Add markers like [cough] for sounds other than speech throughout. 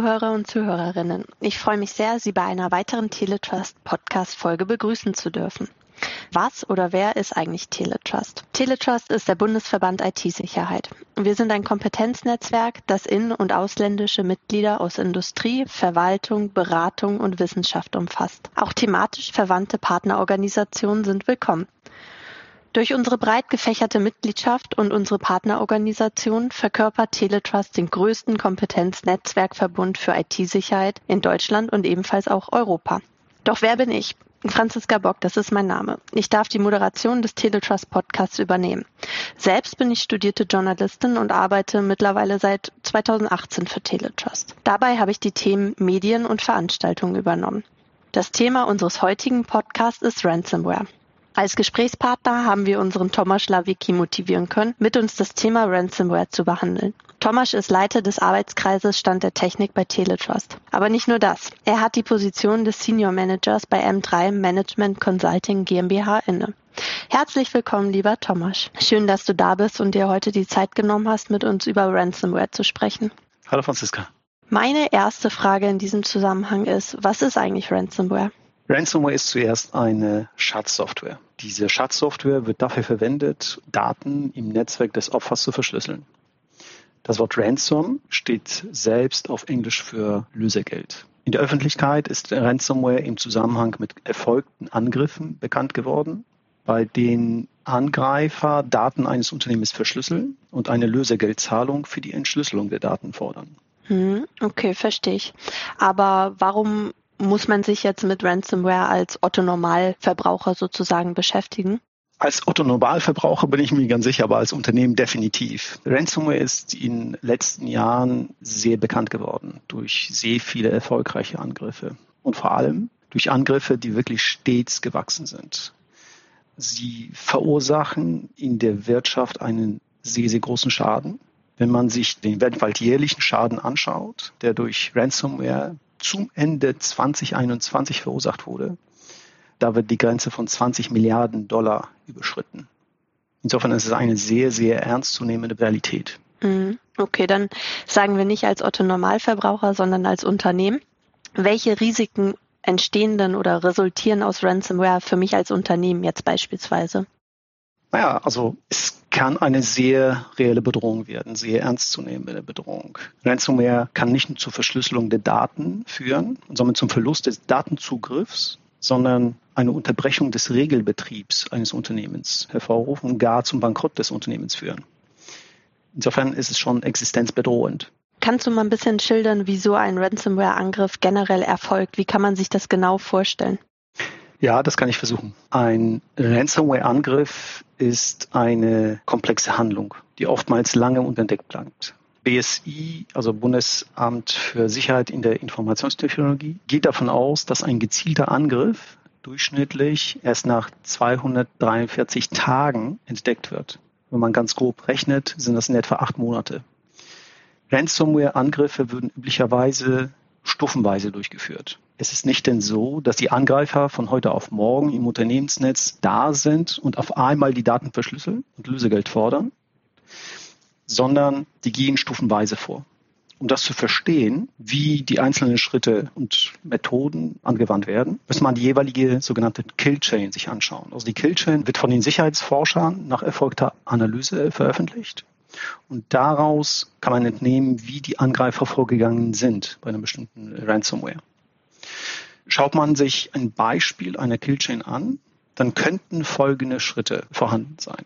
Zuhörer und Zuhörerinnen. Ich freue mich sehr, Sie bei einer weiteren Teletrust Podcast Folge begrüßen zu dürfen. Was oder wer ist eigentlich Teletrust? Teletrust ist der Bundesverband IT-Sicherheit. Wir sind ein Kompetenznetzwerk, das in- und ausländische Mitglieder aus Industrie, Verwaltung, Beratung und Wissenschaft umfasst. Auch thematisch verwandte Partnerorganisationen sind willkommen. Durch unsere breit gefächerte Mitgliedschaft und unsere Partnerorganisation verkörpert Teletrust den größten Kompetenznetzwerkverbund für IT-Sicherheit in Deutschland und ebenfalls auch Europa. Doch wer bin ich? Franziska Bock, das ist mein Name. Ich darf die Moderation des Teletrust Podcasts übernehmen. Selbst bin ich studierte Journalistin und arbeite mittlerweile seit 2018 für Teletrust. Dabei habe ich die Themen Medien und Veranstaltungen übernommen. Das Thema unseres heutigen Podcasts ist Ransomware. Als Gesprächspartner haben wir unseren Tomasz Lawicki motivieren können, mit uns das Thema Ransomware zu behandeln. Tomasz ist Leiter des Arbeitskreises Stand der Technik bei Teletrust. Aber nicht nur das. Er hat die Position des Senior Managers bei M3 Management Consulting GmbH inne. Herzlich willkommen, lieber Tomasz. Schön, dass du da bist und dir heute die Zeit genommen hast, mit uns über Ransomware zu sprechen. Hallo Franziska. Meine erste Frage in diesem Zusammenhang ist, was ist eigentlich Ransomware? Ransomware ist zuerst eine Schatzsoftware. Diese Schatzsoftware wird dafür verwendet, Daten im Netzwerk des Opfers zu verschlüsseln. Das Wort Ransom steht selbst auf Englisch für Lösegeld. In der Öffentlichkeit ist Ransomware im Zusammenhang mit erfolgten Angriffen bekannt geworden, bei denen Angreifer Daten eines Unternehmens verschlüsseln und eine Lösegeldzahlung für die Entschlüsselung der Daten fordern. Hm, okay, verstehe ich. Aber warum muss man sich jetzt mit Ransomware als Otto-Normalverbraucher sozusagen beschäftigen? Als Otto-Normalverbraucher bin ich mir ganz sicher, aber als Unternehmen definitiv. Ransomware ist in den letzten Jahren sehr bekannt geworden durch sehr viele erfolgreiche Angriffe und vor allem durch Angriffe, die wirklich stets gewachsen sind. Sie verursachen in der Wirtschaft einen sehr, sehr großen Schaden. Wenn man sich den weltweit jährlichen Schaden anschaut, der durch Ransomware zum Ende 2021 verursacht wurde, da wird die Grenze von 20 Milliarden Dollar überschritten. Insofern ist es eine sehr, sehr ernstzunehmende Realität. Mhm. Okay, dann sagen wir nicht als Otto Normalverbraucher, sondern als Unternehmen. Welche Risiken entstehen denn oder resultieren aus Ransomware für mich als Unternehmen jetzt beispielsweise? Naja, also es kann eine sehr reelle Bedrohung werden, sehr ernstzunehmende Bedrohung. Ransomware kann nicht nur zur Verschlüsselung der Daten führen somit zum Verlust des Datenzugriffs, sondern eine Unterbrechung des Regelbetriebs eines Unternehmens hervorrufen und gar zum Bankrott des Unternehmens führen. Insofern ist es schon existenzbedrohend. Kannst du mal ein bisschen schildern, wie so ein Ransomware-Angriff generell erfolgt? Wie kann man sich das genau vorstellen? Ja, das kann ich versuchen. Ein Ransomware-Angriff ist eine komplexe Handlung, die oftmals lange unentdeckt bleibt. BSI, also Bundesamt für Sicherheit in der Informationstechnologie, geht davon aus, dass ein gezielter Angriff durchschnittlich erst nach 243 Tagen entdeckt wird. Wenn man ganz grob rechnet, sind das in etwa acht Monate. Ransomware-Angriffe würden üblicherweise stufenweise durchgeführt. Es ist nicht denn so, dass die Angreifer von heute auf morgen im Unternehmensnetz da sind und auf einmal die Daten verschlüsseln und Lösegeld fordern, sondern die gehen stufenweise vor. Um das zu verstehen, wie die einzelnen Schritte und Methoden angewandt werden, muss man die jeweilige sogenannte Killchain sich anschauen. Also die Killchain wird von den Sicherheitsforschern nach erfolgter Analyse veröffentlicht. Und daraus kann man entnehmen, wie die Angreifer vorgegangen sind bei einer bestimmten Ransomware. Schaut man sich ein Beispiel einer Killchain an, dann könnten folgende Schritte vorhanden sein.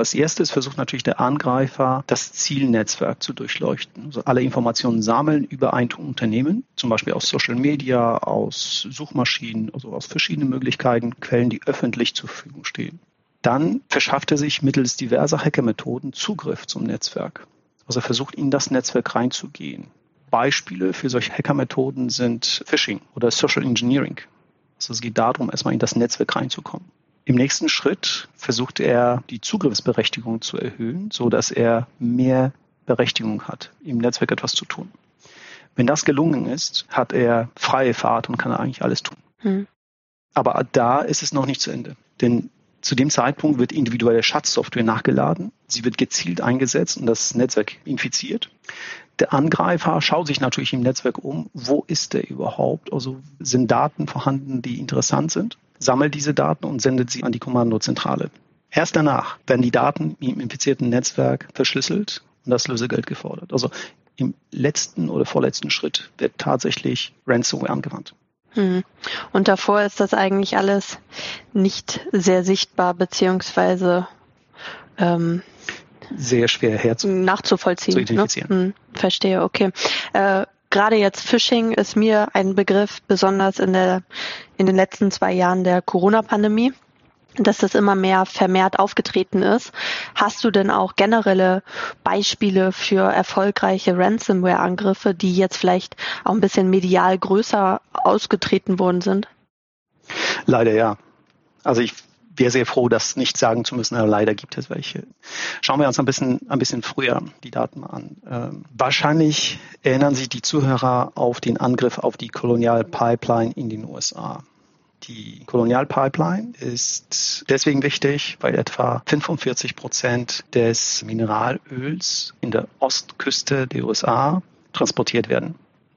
Als erstes versucht natürlich der Angreifer, das Zielnetzwerk zu durchleuchten. Also alle Informationen sammeln über ein Unternehmen, zum Beispiel aus Social Media, aus Suchmaschinen, also aus verschiedenen Möglichkeiten, Quellen, die öffentlich zur Verfügung stehen. Dann verschafft er sich mittels diverser Hackermethoden Zugriff zum Netzwerk. Also er versucht in das Netzwerk reinzugehen. Beispiele für solche Hackermethoden sind Phishing oder Social Engineering. Also es geht darum, erstmal in das Netzwerk reinzukommen. Im nächsten Schritt versucht er, die Zugriffsberechtigung zu erhöhen, so dass er mehr Berechtigung hat, im Netzwerk etwas zu tun. Wenn das gelungen ist, hat er freie Fahrt und kann eigentlich alles tun. Hm. Aber da ist es noch nicht zu Ende. Denn zu dem Zeitpunkt wird individuelle Schatzsoftware nachgeladen. Sie wird gezielt eingesetzt und das Netzwerk infiziert. Der Angreifer schaut sich natürlich im Netzwerk um, wo ist der überhaupt? Also sind Daten vorhanden, die interessant sind, sammelt diese Daten und sendet sie an die Kommandozentrale. Erst danach werden die Daten im infizierten Netzwerk verschlüsselt und das Lösegeld gefordert. Also im letzten oder vorletzten Schritt wird tatsächlich Ransomware angewandt. Hm. Und davor ist das eigentlich alles nicht sehr sichtbar, beziehungsweise ähm, sehr schwer herzu nachzuvollziehen. Zu ne? identifizieren. Ne? Hm, verstehe, okay. Äh, Gerade jetzt Phishing ist mir ein Begriff, besonders in der in den letzten zwei Jahren der Corona-Pandemie dass das immer mehr vermehrt aufgetreten ist. Hast du denn auch generelle Beispiele für erfolgreiche Ransomware-Angriffe, die jetzt vielleicht auch ein bisschen medial größer ausgetreten worden sind? Leider ja. Also ich wäre sehr froh, das nicht sagen zu müssen, aber leider gibt es welche. Schauen wir uns ein bisschen, ein bisschen früher die Daten an. Ähm, wahrscheinlich erinnern sich die Zuhörer auf den Angriff auf die Colonial Pipeline in den USA. Die Kolonialpipeline ist deswegen wichtig, weil etwa 45 Prozent des Mineralöls in der Ostküste der USA transportiert werden.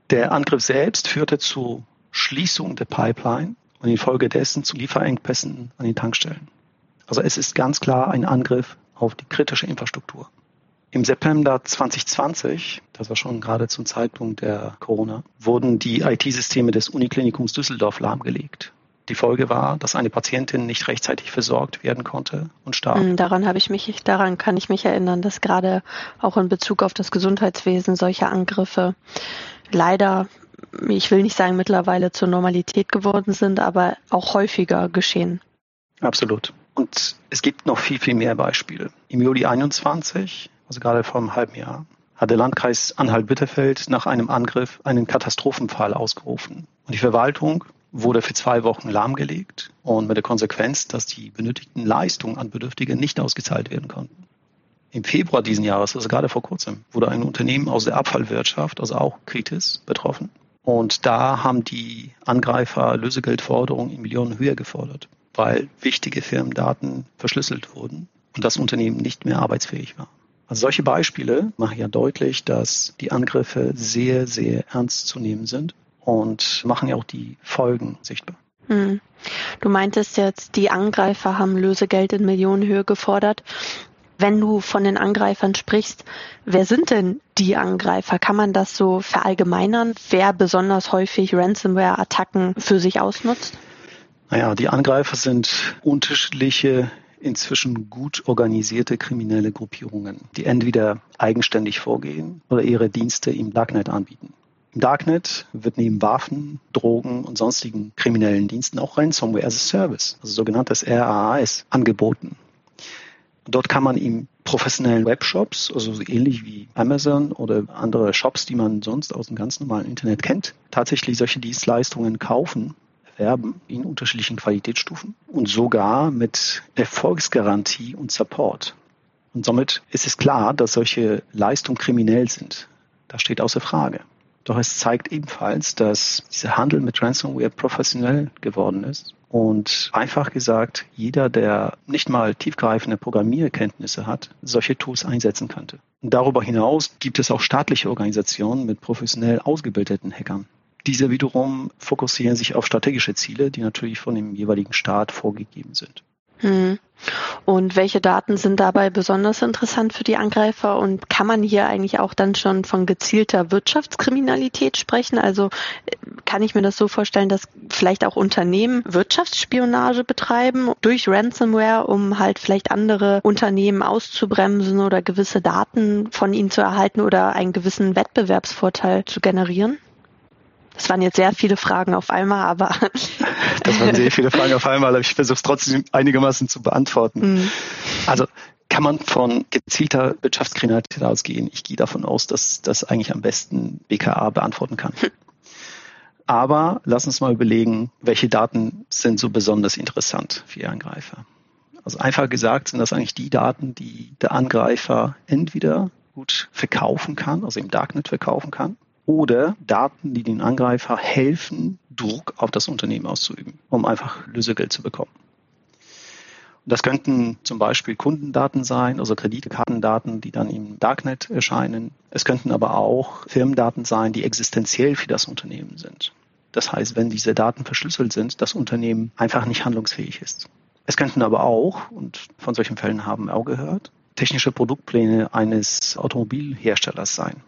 Der Angriff selbst führte zur Schließung der Pipeline und infolgedessen zu Lieferengpässen an den Tankstellen. Also es ist ganz klar ein Angriff auf die kritische Infrastruktur. Im September 2020, das war schon gerade zum Zeitpunkt der Corona, wurden die IT-Systeme des Uniklinikums Düsseldorf lahmgelegt. Die Folge war, dass eine Patientin nicht rechtzeitig versorgt werden konnte und starb. Hm, daran habe ich mich, daran kann ich mich erinnern, dass gerade auch in Bezug auf das Gesundheitswesen solche Angriffe leider, ich will nicht sagen mittlerweile zur Normalität geworden sind, aber auch häufiger geschehen. Absolut. Und es gibt noch viel, viel mehr Beispiele. Im Juli 21, also gerade vor einem halben Jahr, hat der Landkreis Anhalt-Bitterfeld nach einem Angriff einen Katastrophenfall ausgerufen. Und die Verwaltung wurde für zwei Wochen lahmgelegt und mit der Konsequenz, dass die benötigten Leistungen an Bedürftige nicht ausgezahlt werden konnten. Im Februar diesen Jahres, also gerade vor kurzem, wurde ein Unternehmen aus der Abfallwirtschaft, also auch Kritis, betroffen. Und da haben die Angreifer Lösegeldforderungen in Millionenhöhe gefordert, weil wichtige Firmendaten verschlüsselt wurden und das Unternehmen nicht mehr arbeitsfähig war. Also solche Beispiele machen ja deutlich, dass die Angriffe sehr, sehr ernst zu nehmen sind und machen ja auch die Folgen sichtbar. Hm. Du meintest jetzt, die Angreifer haben Lösegeld in Millionenhöhe gefordert. Wenn du von den Angreifern sprichst, wer sind denn die Angreifer? Kann man das so verallgemeinern, wer besonders häufig Ransomware-Attacken für sich ausnutzt? Naja, die Angreifer sind unterschiedliche inzwischen gut organisierte kriminelle Gruppierungen, die entweder eigenständig vorgehen oder ihre Dienste im Darknet anbieten. Im Darknet wird neben Waffen, Drogen und sonstigen kriminellen Diensten auch Ransomware as a Service, also sogenanntes RAAS, angeboten. Dort kann man im professionellen Webshops, also so ähnlich wie Amazon oder andere Shops, die man sonst aus dem ganz normalen Internet kennt, tatsächlich solche Dienstleistungen kaufen, erwerben in unterschiedlichen Qualitätsstufen und sogar mit Erfolgsgarantie und Support. Und somit ist es klar, dass solche Leistungen kriminell sind. Das steht außer Frage. Doch es zeigt ebenfalls, dass dieser Handel mit Ransomware professionell geworden ist. Und einfach gesagt, jeder, der nicht mal tiefgreifende Programmierkenntnisse hat, solche Tools einsetzen könnte. Und darüber hinaus gibt es auch staatliche Organisationen mit professionell ausgebildeten Hackern. Diese wiederum fokussieren sich auf strategische Ziele, die natürlich von dem jeweiligen Staat vorgegeben sind. Hm. Und welche Daten sind dabei besonders interessant für die Angreifer? Und kann man hier eigentlich auch dann schon von gezielter Wirtschaftskriminalität sprechen? Also äh, kann ich mir das so vorstellen, dass vielleicht auch Unternehmen Wirtschaftsspionage betreiben durch Ransomware, um halt vielleicht andere Unternehmen auszubremsen oder gewisse Daten von ihnen zu erhalten oder einen gewissen Wettbewerbsvorteil zu generieren? Das waren jetzt sehr viele Fragen auf einmal, aber. [laughs] das waren sehr viele Fragen auf einmal, aber ich versuche es trotzdem einigermaßen zu beantworten. Mhm. Also kann man von gezielter Wirtschaftskriminalität ausgehen? Ich gehe davon aus, dass das eigentlich am besten BKA beantworten kann. Hm. Aber lass uns mal überlegen, welche Daten sind so besonders interessant für die Angreifer. Also einfach gesagt sind das eigentlich die Daten, die der Angreifer entweder gut verkaufen kann, also im Darknet verkaufen kann, oder Daten, die den Angreifer helfen, Druck auf das Unternehmen auszuüben, um einfach Lösegeld zu bekommen. Das könnten zum Beispiel Kundendaten sein, also Kreditkartendaten, die dann im Darknet erscheinen. Es könnten aber auch Firmendaten sein, die existenziell für das Unternehmen sind. Das heißt, wenn diese Daten verschlüsselt sind, das Unternehmen einfach nicht handlungsfähig ist. Es könnten aber auch, und von solchen Fällen haben wir auch gehört, technische Produktpläne eines Automobilherstellers sein.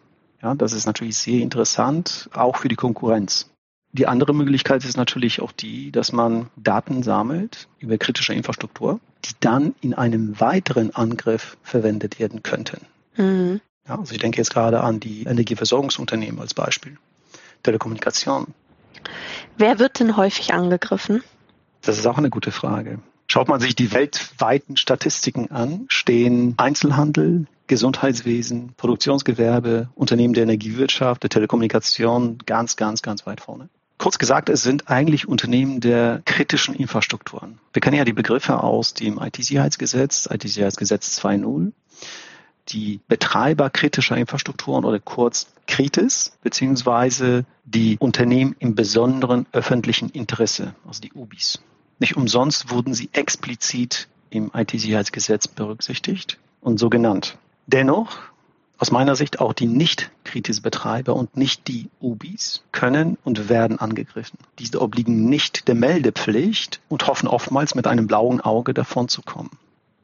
Ja, das ist natürlich sehr interessant, auch für die Konkurrenz. Die andere Möglichkeit ist natürlich auch die, dass man Daten sammelt über kritische Infrastruktur, die dann in einem weiteren Angriff verwendet werden könnten. Mhm. Ja, also ich denke jetzt gerade an die Energieversorgungsunternehmen als Beispiel. Telekommunikation. Wer wird denn häufig angegriffen? Das ist auch eine gute Frage. Schaut man sich die weltweiten Statistiken an, stehen Einzelhandel, Gesundheitswesen, Produktionsgewerbe, Unternehmen der Energiewirtschaft, der Telekommunikation ganz, ganz, ganz weit vorne. Kurz gesagt, es sind eigentlich Unternehmen der kritischen Infrastrukturen. Wir kennen ja die Begriffe aus dem IT-Sicherheitsgesetz, IT-Sicherheitsgesetz 2.0. Die Betreiber kritischer Infrastrukturen oder kurz Kritis, beziehungsweise die Unternehmen im besonderen öffentlichen Interesse, also die UBIs. Nicht umsonst wurden sie explizit im IT-Sicherheitsgesetz berücksichtigt und so genannt. Dennoch aus meiner Sicht auch die nicht kritis Betreiber und nicht die UBIs können und werden angegriffen. Diese obliegen nicht der Meldepflicht und hoffen oftmals mit einem blauen Auge davon zu kommen.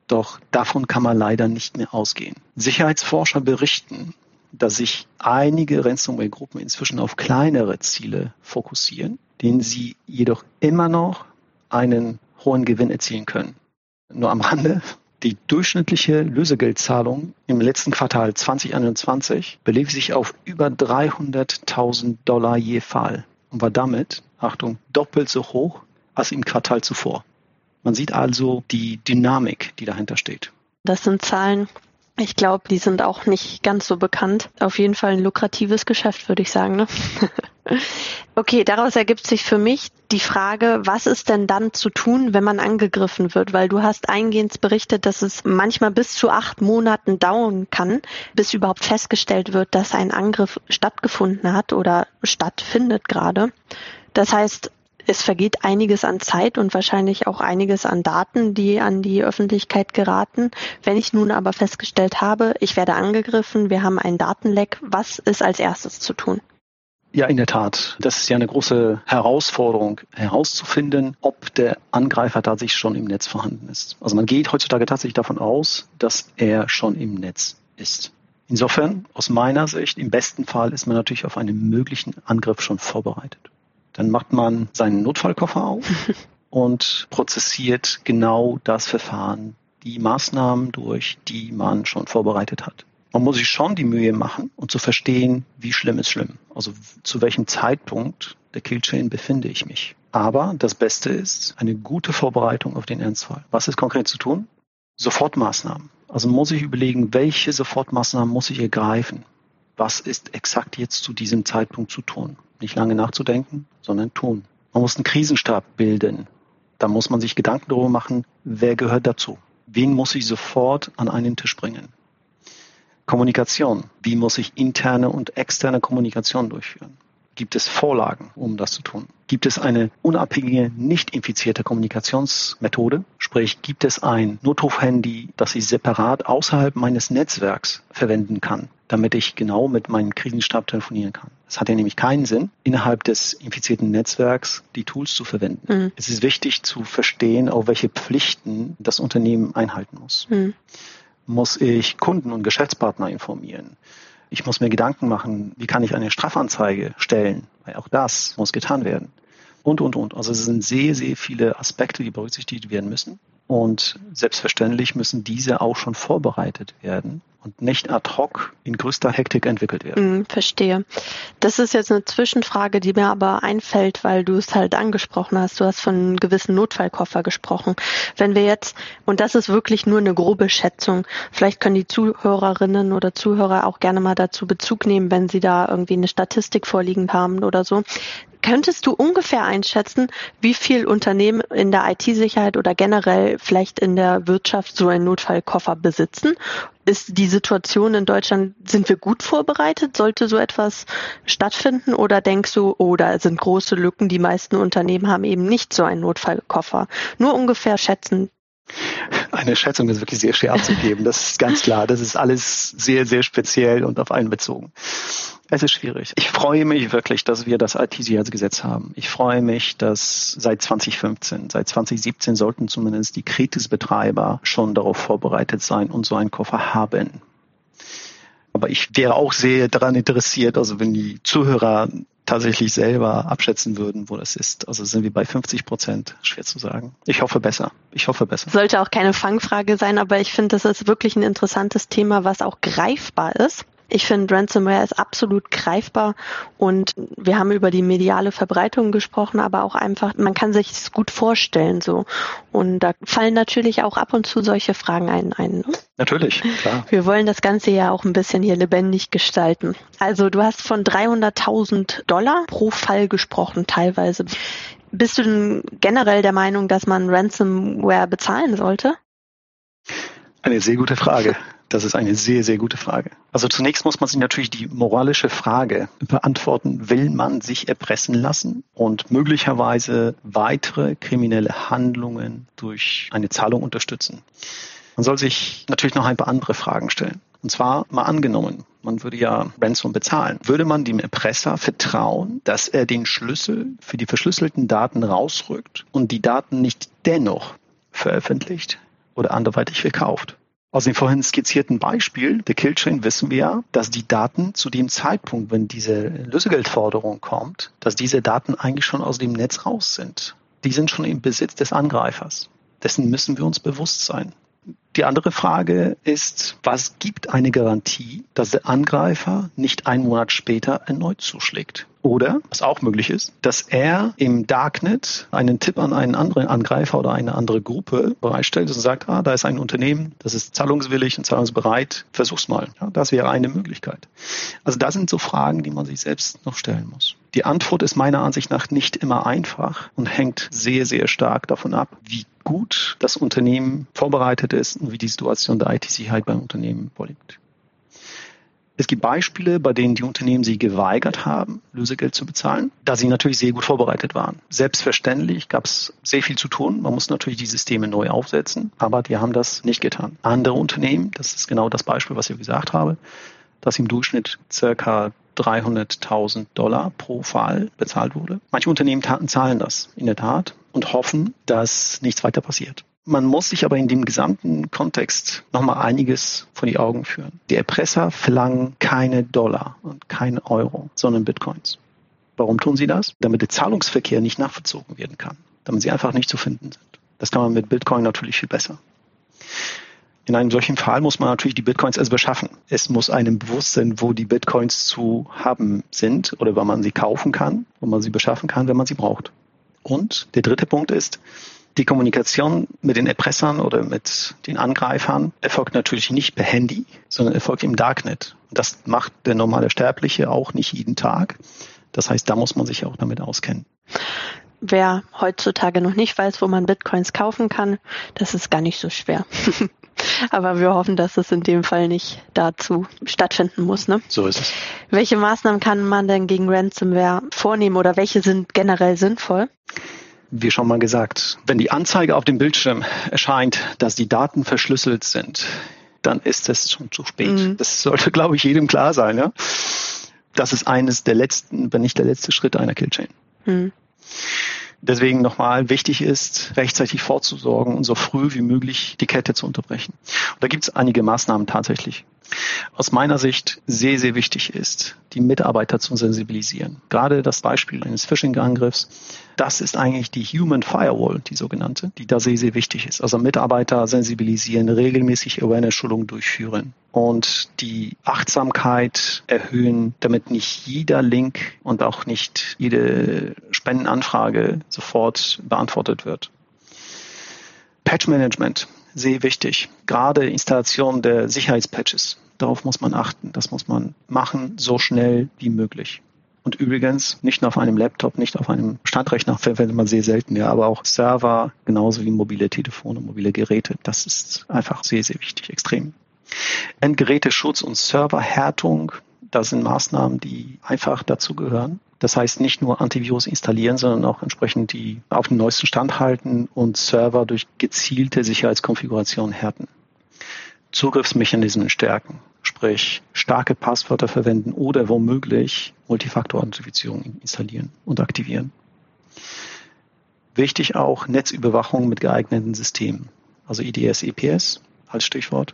Doch davon kann man leider nicht mehr ausgehen. Sicherheitsforscher berichten, dass sich einige Ransomware-Gruppen inzwischen auf kleinere Ziele fokussieren, denen sie jedoch immer noch einen hohen Gewinn erzielen können. Nur am Rande, die durchschnittliche Lösegeldzahlung im letzten Quartal 2021 belief sich auf über 300.000 Dollar je Fall und war damit, Achtung, doppelt so hoch als im Quartal zuvor. Man sieht also die Dynamik, die dahinter steht. Das sind Zahlen, ich glaube, die sind auch nicht ganz so bekannt. Auf jeden Fall ein lukratives Geschäft, würde ich sagen. Ne? [laughs] okay, daraus ergibt sich für mich die Frage, was ist denn dann zu tun, wenn man angegriffen wird? Weil du hast eingehend berichtet, dass es manchmal bis zu acht Monaten dauern kann, bis überhaupt festgestellt wird, dass ein Angriff stattgefunden hat oder stattfindet gerade. Das heißt, es vergeht einiges an Zeit und wahrscheinlich auch einiges an Daten, die an die Öffentlichkeit geraten. Wenn ich nun aber festgestellt habe, ich werde angegriffen, wir haben einen Datenleck, was ist als erstes zu tun? Ja, in der Tat. Das ist ja eine große Herausforderung, herauszufinden, ob der Angreifer tatsächlich schon im Netz vorhanden ist. Also man geht heutzutage tatsächlich davon aus, dass er schon im Netz ist. Insofern, aus meiner Sicht, im besten Fall ist man natürlich auf einen möglichen Angriff schon vorbereitet. Dann macht man seinen Notfallkoffer auf [laughs] und prozessiert genau das Verfahren, die Maßnahmen durch, die man schon vorbereitet hat. Man muss sich schon die Mühe machen um zu verstehen, wie schlimm ist schlimm. Also zu welchem Zeitpunkt der Killchain befinde ich mich. Aber das Beste ist eine gute Vorbereitung auf den Ernstfall. Was ist konkret zu tun? Sofortmaßnahmen. Also muss ich überlegen, welche Sofortmaßnahmen muss ich ergreifen? Was ist exakt jetzt zu diesem Zeitpunkt zu tun? Nicht lange nachzudenken, sondern tun. Man muss einen Krisenstab bilden. Da muss man sich Gedanken darüber machen, wer gehört dazu? Wen muss ich sofort an einen Tisch bringen? Kommunikation. Wie muss ich interne und externe Kommunikation durchführen? Gibt es Vorlagen, um das zu tun? Gibt es eine unabhängige, nicht infizierte Kommunikationsmethode? Sprich, gibt es ein Notrufhandy, das ich separat außerhalb meines Netzwerks verwenden kann, damit ich genau mit meinem Krisenstab telefonieren kann? Es hat ja nämlich keinen Sinn, innerhalb des infizierten Netzwerks die Tools zu verwenden. Mhm. Es ist wichtig zu verstehen, auf welche Pflichten das Unternehmen einhalten muss. Mhm. Muss ich Kunden und Geschäftspartner informieren? Ich muss mir Gedanken machen, wie kann ich eine Strafanzeige stellen, weil auch das muss getan werden. Und, und, und. Also es sind sehr, sehr viele Aspekte, die berücksichtigt werden müssen. Und selbstverständlich müssen diese auch schon vorbereitet werden und nicht ad hoc in größter Hektik entwickelt werden. Mm, verstehe. Das ist jetzt eine Zwischenfrage, die mir aber einfällt, weil du es halt angesprochen hast. Du hast von einem gewissen Notfallkoffer gesprochen. Wenn wir jetzt, und das ist wirklich nur eine grobe Schätzung, vielleicht können die Zuhörerinnen oder Zuhörer auch gerne mal dazu Bezug nehmen, wenn sie da irgendwie eine Statistik vorliegend haben oder so. Könntest du ungefähr einschätzen, wie viel Unternehmen in der IT-Sicherheit oder generell vielleicht in der Wirtschaft so einen Notfallkoffer besitzen? Ist die Situation in Deutschland, sind wir gut vorbereitet? Sollte so etwas stattfinden? Oder denkst du, oh, da sind große Lücken, die meisten Unternehmen haben eben nicht so einen Notfallkoffer? Nur ungefähr schätzen. Eine Schätzung ist wirklich sehr schwer abzugeben. Das ist ganz klar. Das ist alles sehr, sehr speziell und auf einen bezogen. Es ist schwierig. Ich freue mich wirklich, dass wir das IT-Sicherheitsgesetz haben. Ich freue mich, dass seit 2015, seit 2017 sollten zumindest die Kritisbetreiber schon darauf vorbereitet sein und so einen Koffer haben. Aber ich wäre auch sehr daran interessiert, also wenn die Zuhörer tatsächlich selber abschätzen würden, wo das ist. Also sind wir bei 50 Prozent, schwer zu sagen. Ich hoffe besser. Ich hoffe besser. Sollte auch keine Fangfrage sein, aber ich finde, das ist wirklich ein interessantes Thema, was auch greifbar ist. Ich finde, Ransomware ist absolut greifbar und wir haben über die mediale Verbreitung gesprochen, aber auch einfach, man kann sich es gut vorstellen so. Und da fallen natürlich auch ab und zu solche Fragen ein. ein ne? Natürlich, klar. [laughs] Wir wollen das Ganze ja auch ein bisschen hier lebendig gestalten. Also du hast von 300.000 Dollar pro Fall gesprochen teilweise. Bist du denn generell der Meinung, dass man Ransomware bezahlen sollte? Eine sehr gute Frage. Das ist eine sehr, sehr gute Frage. Also zunächst muss man sich natürlich die moralische Frage beantworten, will man sich erpressen lassen und möglicherweise weitere kriminelle Handlungen durch eine Zahlung unterstützen? Man soll sich natürlich noch ein paar andere Fragen stellen. Und zwar mal angenommen, man würde ja Ransom bezahlen. Würde man dem Erpresser vertrauen, dass er den Schlüssel für die verschlüsselten Daten rausrückt und die Daten nicht dennoch veröffentlicht oder anderweitig verkauft? Aus dem vorhin skizzierten Beispiel der Killchain wissen wir ja, dass die Daten zu dem Zeitpunkt, wenn diese Lösegeldforderung kommt, dass diese Daten eigentlich schon aus dem Netz raus sind. Die sind schon im Besitz des Angreifers. Dessen müssen wir uns bewusst sein. Die andere Frage ist, was gibt eine Garantie, dass der Angreifer nicht einen Monat später erneut zuschlägt? Oder, was auch möglich ist, dass er im Darknet einen Tipp an einen anderen Angreifer oder eine andere Gruppe bereitstellt und sagt, ah, da ist ein Unternehmen, das ist zahlungswillig und zahlungsbereit, versuch's mal. Ja, das wäre eine Möglichkeit. Also das sind so Fragen, die man sich selbst noch stellen muss. Die Antwort ist meiner Ansicht nach nicht immer einfach und hängt sehr, sehr stark davon ab, wie gut das Unternehmen vorbereitet ist und wie die Situation der IT-Sicherheit beim Unternehmen vorliegt. Es gibt Beispiele, bei denen die Unternehmen sich geweigert haben, Lösegeld zu bezahlen, da sie natürlich sehr gut vorbereitet waren. Selbstverständlich gab es sehr viel zu tun. Man muss natürlich die Systeme neu aufsetzen, aber die haben das nicht getan. Andere Unternehmen, das ist genau das Beispiel, was ich gesagt habe, dass im Durchschnitt circa 300.000 Dollar pro Fall bezahlt wurde. Manche Unternehmen zahlen das in der Tat und hoffen, dass nichts weiter passiert. Man muss sich aber in dem gesamten Kontext nochmal einiges vor die Augen führen. Die Erpresser verlangen keine Dollar und keine Euro, sondern Bitcoins. Warum tun sie das? Damit der Zahlungsverkehr nicht nachvollzogen werden kann, damit sie einfach nicht zu finden sind. Das kann man mit Bitcoin natürlich viel besser. In einem solchen Fall muss man natürlich die Bitcoins erst beschaffen. Es muss einem bewusst sein, wo die Bitcoins zu haben sind oder wann man sie kaufen kann, wo man sie beschaffen kann, wenn man sie braucht. Und der dritte Punkt ist, die Kommunikation mit den Erpressern oder mit den Angreifern erfolgt natürlich nicht per Handy, sondern erfolgt im Darknet. Das macht der normale Sterbliche auch nicht jeden Tag. Das heißt, da muss man sich auch damit auskennen. Wer heutzutage noch nicht weiß, wo man Bitcoins kaufen kann, das ist gar nicht so schwer. [laughs] Aber wir hoffen, dass es in dem Fall nicht dazu stattfinden muss. Ne? So ist es. Welche Maßnahmen kann man denn gegen Ransomware vornehmen oder welche sind generell sinnvoll? wie schon mal gesagt, wenn die Anzeige auf dem Bildschirm erscheint, dass die Daten verschlüsselt sind, dann ist es schon zu spät. Mhm. Das sollte, glaube ich, jedem klar sein. Ja? Das ist eines der letzten, wenn nicht der letzte Schritt einer Killchain. Mhm. Deswegen nochmal wichtig ist, rechtzeitig vorzusorgen und so früh wie möglich die Kette zu unterbrechen. Und da gibt es einige Maßnahmen tatsächlich aus meiner Sicht sehr, sehr wichtig ist, die Mitarbeiter zu sensibilisieren. Gerade das Beispiel eines Phishing-Angriffs, das ist eigentlich die Human Firewall, die sogenannte, die da sehr, sehr wichtig ist. Also Mitarbeiter sensibilisieren, regelmäßig Awareness-Schulungen durchführen und die Achtsamkeit erhöhen, damit nicht jeder Link und auch nicht jede Spendenanfrage sofort beantwortet wird. Patch Management sehr wichtig. Gerade Installation der Sicherheitspatches. Darauf muss man achten. Das muss man machen, so schnell wie möglich. Und übrigens nicht nur auf einem Laptop, nicht auf einem Standrechner, verwendet man sehr selten, ja, aber auch Server, genauso wie mobile Telefone, mobile Geräte. Das ist einfach sehr, sehr wichtig, extrem. Endgeräteschutz und Serverhärtung, das sind Maßnahmen, die einfach dazugehören. Das heißt nicht nur Antivirus installieren, sondern auch entsprechend die auf den neuesten Stand halten und Server durch gezielte Sicherheitskonfiguration härten. Zugriffsmechanismen stärken, sprich starke Passwörter verwenden oder womöglich Multifaktor-Authentifizierung installieren und aktivieren. Wichtig auch Netzüberwachung mit geeigneten Systemen, also IDS, EPS als Stichwort.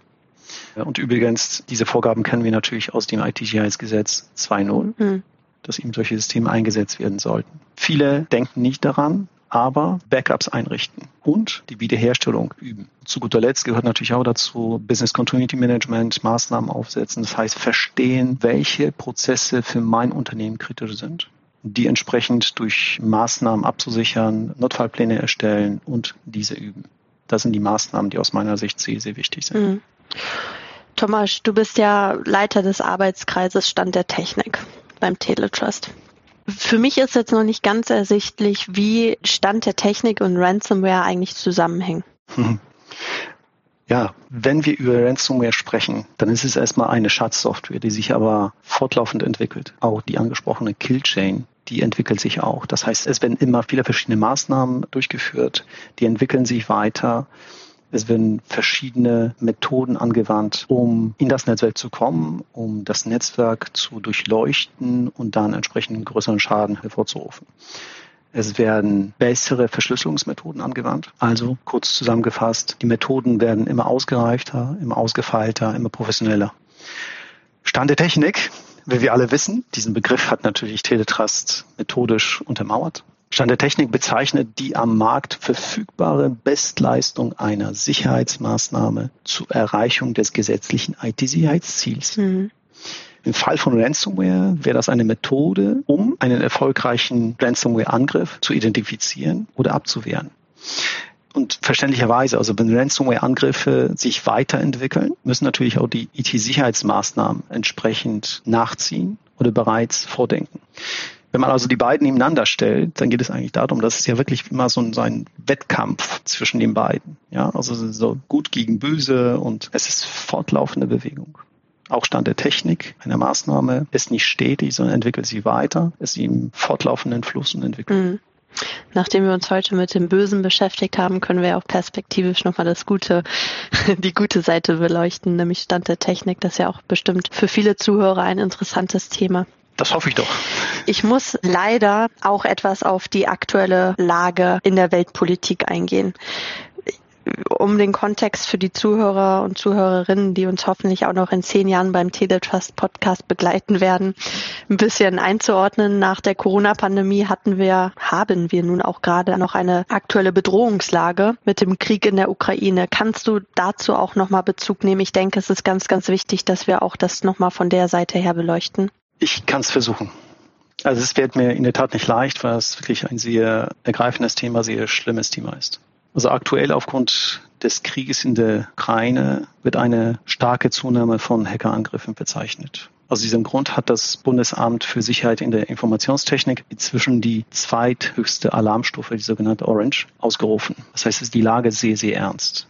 Und übrigens, diese Vorgaben kennen wir natürlich aus dem IT-Sicherheitsgesetz 2.0, mhm. dass eben solche Systeme eingesetzt werden sollten. Viele denken nicht daran, aber Backups einrichten und die Wiederherstellung üben. Zu guter Letzt gehört natürlich auch dazu Business Continuity Management, Maßnahmen aufsetzen. Das heißt, verstehen, welche Prozesse für mein Unternehmen kritisch sind die entsprechend durch Maßnahmen abzusichern, Notfallpläne erstellen und diese üben. Das sind die Maßnahmen, die aus meiner Sicht sehr, sehr wichtig sind. Mhm. Thomas, du bist ja Leiter des Arbeitskreises Stand der Technik beim Teletrust. Für mich ist jetzt noch nicht ganz ersichtlich, wie Stand der Technik und Ransomware eigentlich zusammenhängen. [laughs] Ja, wenn wir über Ransomware sprechen, dann ist es erstmal eine Schatzsoftware, die sich aber fortlaufend entwickelt. Auch die angesprochene Killchain, die entwickelt sich auch. Das heißt, es werden immer viele verschiedene Maßnahmen durchgeführt, die entwickeln sich weiter. Es werden verschiedene Methoden angewandt, um in das Netzwerk zu kommen, um das Netzwerk zu durchleuchten und dann entsprechend größeren Schaden hervorzurufen. Es werden bessere Verschlüsselungsmethoden angewandt. Also kurz zusammengefasst, die Methoden werden immer ausgereifter, immer ausgefeilter, immer professioneller. Stand der Technik, wie wir alle wissen, diesen Begriff hat natürlich Teletrust methodisch untermauert. Stand der Technik bezeichnet die am Markt verfügbare Bestleistung einer Sicherheitsmaßnahme zur Erreichung des gesetzlichen IT-Sicherheitsziels. Mhm. Im Fall von Ransomware wäre das eine Methode, um einen erfolgreichen Ransomware-Angriff zu identifizieren oder abzuwehren. Und verständlicherweise, also wenn Ransomware-Angriffe sich weiterentwickeln, müssen natürlich auch die IT-Sicherheitsmaßnahmen entsprechend nachziehen oder bereits vordenken. Wenn man also die beiden nebeneinander stellt, dann geht es eigentlich darum, dass es ja wirklich immer so ein, so ein Wettkampf zwischen den beiden. Ja, also so gut gegen böse und es ist fortlaufende Bewegung. Auch Stand der Technik einer Maßnahme ist nicht stetig, sondern entwickelt sie weiter, ist im fortlaufenden Fluss und Entwicklung. Mhm. Nachdem wir uns heute mit dem Bösen beschäftigt haben, können wir auch perspektivisch nochmal das Gute, [laughs] die gute Seite beleuchten, nämlich Stand der Technik. Das ist ja auch bestimmt für viele Zuhörer ein interessantes Thema. Das hoffe ich doch. Ich muss leider auch etwas auf die aktuelle Lage in der Weltpolitik eingehen um den Kontext für die Zuhörer und Zuhörerinnen, die uns hoffentlich auch noch in zehn Jahren beim Teletrust Podcast begleiten werden, ein bisschen einzuordnen. Nach der Corona-Pandemie hatten wir, haben wir nun auch gerade noch eine aktuelle Bedrohungslage mit dem Krieg in der Ukraine. Kannst du dazu auch nochmal Bezug nehmen? Ich denke, es ist ganz, ganz wichtig, dass wir auch das nochmal von der Seite her beleuchten. Ich kann es versuchen. Also es wird mir in der Tat nicht leicht, weil es wirklich ein sehr ergreifendes Thema, sehr schlimmes Thema ist. Also aktuell aufgrund des Krieges in der Ukraine wird eine starke Zunahme von Hackerangriffen bezeichnet. Aus diesem Grund hat das Bundesamt für Sicherheit in der Informationstechnik inzwischen die zweithöchste Alarmstufe, die sogenannte Orange, ausgerufen. Das heißt, es ist die Lage sehr, sehr ernst.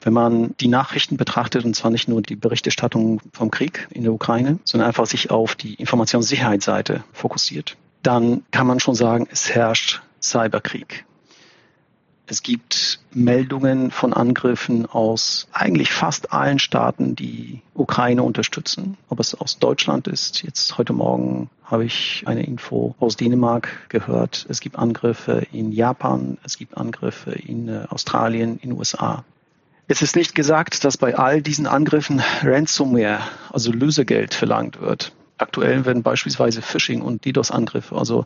Wenn man die Nachrichten betrachtet, und zwar nicht nur die Berichterstattung vom Krieg in der Ukraine, sondern einfach sich auf die Informationssicherheitsseite fokussiert, dann kann man schon sagen, es herrscht Cyberkrieg. Es gibt Meldungen von Angriffen aus eigentlich fast allen Staaten, die Ukraine unterstützen. Ob es aus Deutschland ist, jetzt heute Morgen habe ich eine Info aus Dänemark gehört. Es gibt Angriffe in Japan, es gibt Angriffe in äh, Australien, in den USA. Es ist nicht gesagt, dass bei all diesen Angriffen Ransomware, also Lösegeld verlangt wird. Aktuell werden beispielsweise Phishing und DDoS-Angriffe, also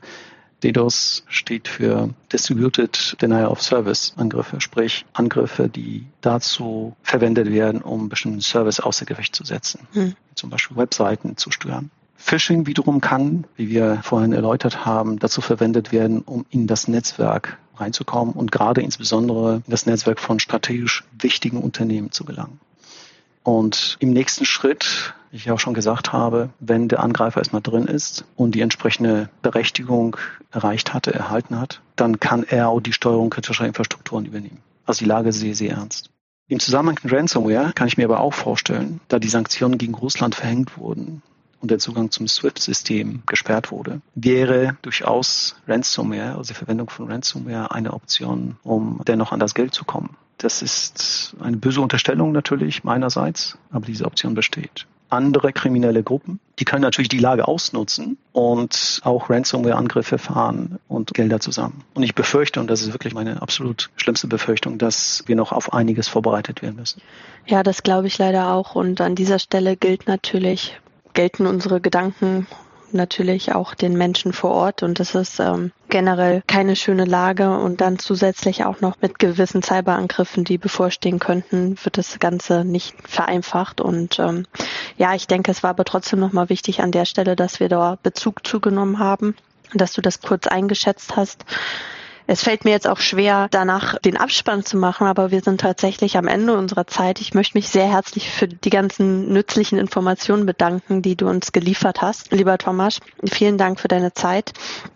DDoS steht für Distributed Denial of Service Angriffe, sprich Angriffe, die dazu verwendet werden, um bestimmten Service außer Gewicht zu setzen, hm. zum Beispiel Webseiten zu stören. Phishing wiederum kann, wie wir vorhin erläutert haben, dazu verwendet werden, um in das Netzwerk reinzukommen und gerade insbesondere in das Netzwerk von strategisch wichtigen Unternehmen zu gelangen. Und im nächsten Schritt, wie ich auch schon gesagt habe, wenn der Angreifer erstmal drin ist und die entsprechende Berechtigung erreicht hatte, erhalten hat, dann kann er auch die Steuerung kritischer Infrastrukturen übernehmen. Also die Lage ist sehr, sehr ernst. Im Zusammenhang mit Ransomware kann ich mir aber auch vorstellen, da die Sanktionen gegen Russland verhängt wurden und der Zugang zum SWIFT-System gesperrt wurde, wäre durchaus Ransomware, also die Verwendung von Ransomware, eine Option, um dennoch an das Geld zu kommen. Das ist eine böse Unterstellung natürlich meinerseits, aber diese Option besteht andere kriminelle Gruppen. Die können natürlich die Lage ausnutzen und auch Ransomware-Angriffe fahren und Gelder zusammen. Und ich befürchte, und das ist wirklich meine absolut schlimmste Befürchtung, dass wir noch auf einiges vorbereitet werden müssen. Ja, das glaube ich leider auch. Und an dieser Stelle gilt natürlich, gelten unsere Gedanken natürlich auch den Menschen vor Ort und das ist ähm, generell keine schöne Lage und dann zusätzlich auch noch mit gewissen Cyberangriffen, die bevorstehen könnten, wird das Ganze nicht vereinfacht und ähm, ja, ich denke, es war aber trotzdem nochmal wichtig an der Stelle, dass wir da Bezug zugenommen haben, dass du das kurz eingeschätzt hast. Es fällt mir jetzt auch schwer, danach den Abspann zu machen, aber wir sind tatsächlich am Ende unserer Zeit. Ich möchte mich sehr herzlich für die ganzen nützlichen Informationen bedanken, die du uns geliefert hast, lieber Thomas. Vielen Dank für deine Zeit.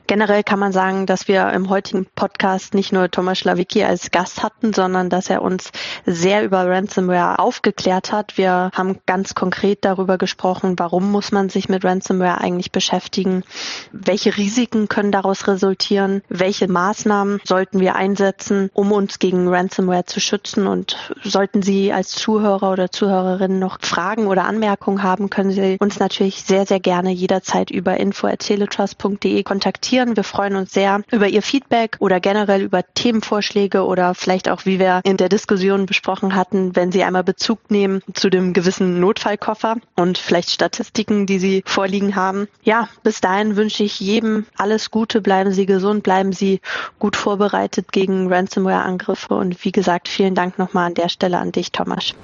Generell kann man sagen, dass wir im heutigen Podcast nicht nur Thomas Schlawicki als Gast hatten, sondern dass er uns sehr über Ransomware aufgeklärt hat. Wir haben ganz konkret darüber gesprochen, warum muss man sich mit Ransomware eigentlich beschäftigen, welche Risiken können daraus resultieren, welche Maßnahmen sollten wir einsetzen, um uns gegen Ransomware zu schützen. Und sollten Sie als Zuhörer oder Zuhörerin noch Fragen oder Anmerkungen haben, können Sie uns natürlich sehr, sehr gerne jederzeit über info.teletrust.de kontaktieren diskutieren. Wir freuen uns sehr über Ihr Feedback oder generell über Themenvorschläge oder vielleicht auch, wie wir in der Diskussion besprochen hatten, wenn Sie einmal Bezug nehmen zu dem gewissen Notfallkoffer und vielleicht Statistiken, die Sie vorliegen haben. Ja, bis dahin wünsche ich jedem alles Gute. Bleiben Sie gesund, bleiben Sie gut vorbereitet gegen Ransomware-Angriffe und wie gesagt, vielen Dank nochmal an der Stelle an dich, Thomas.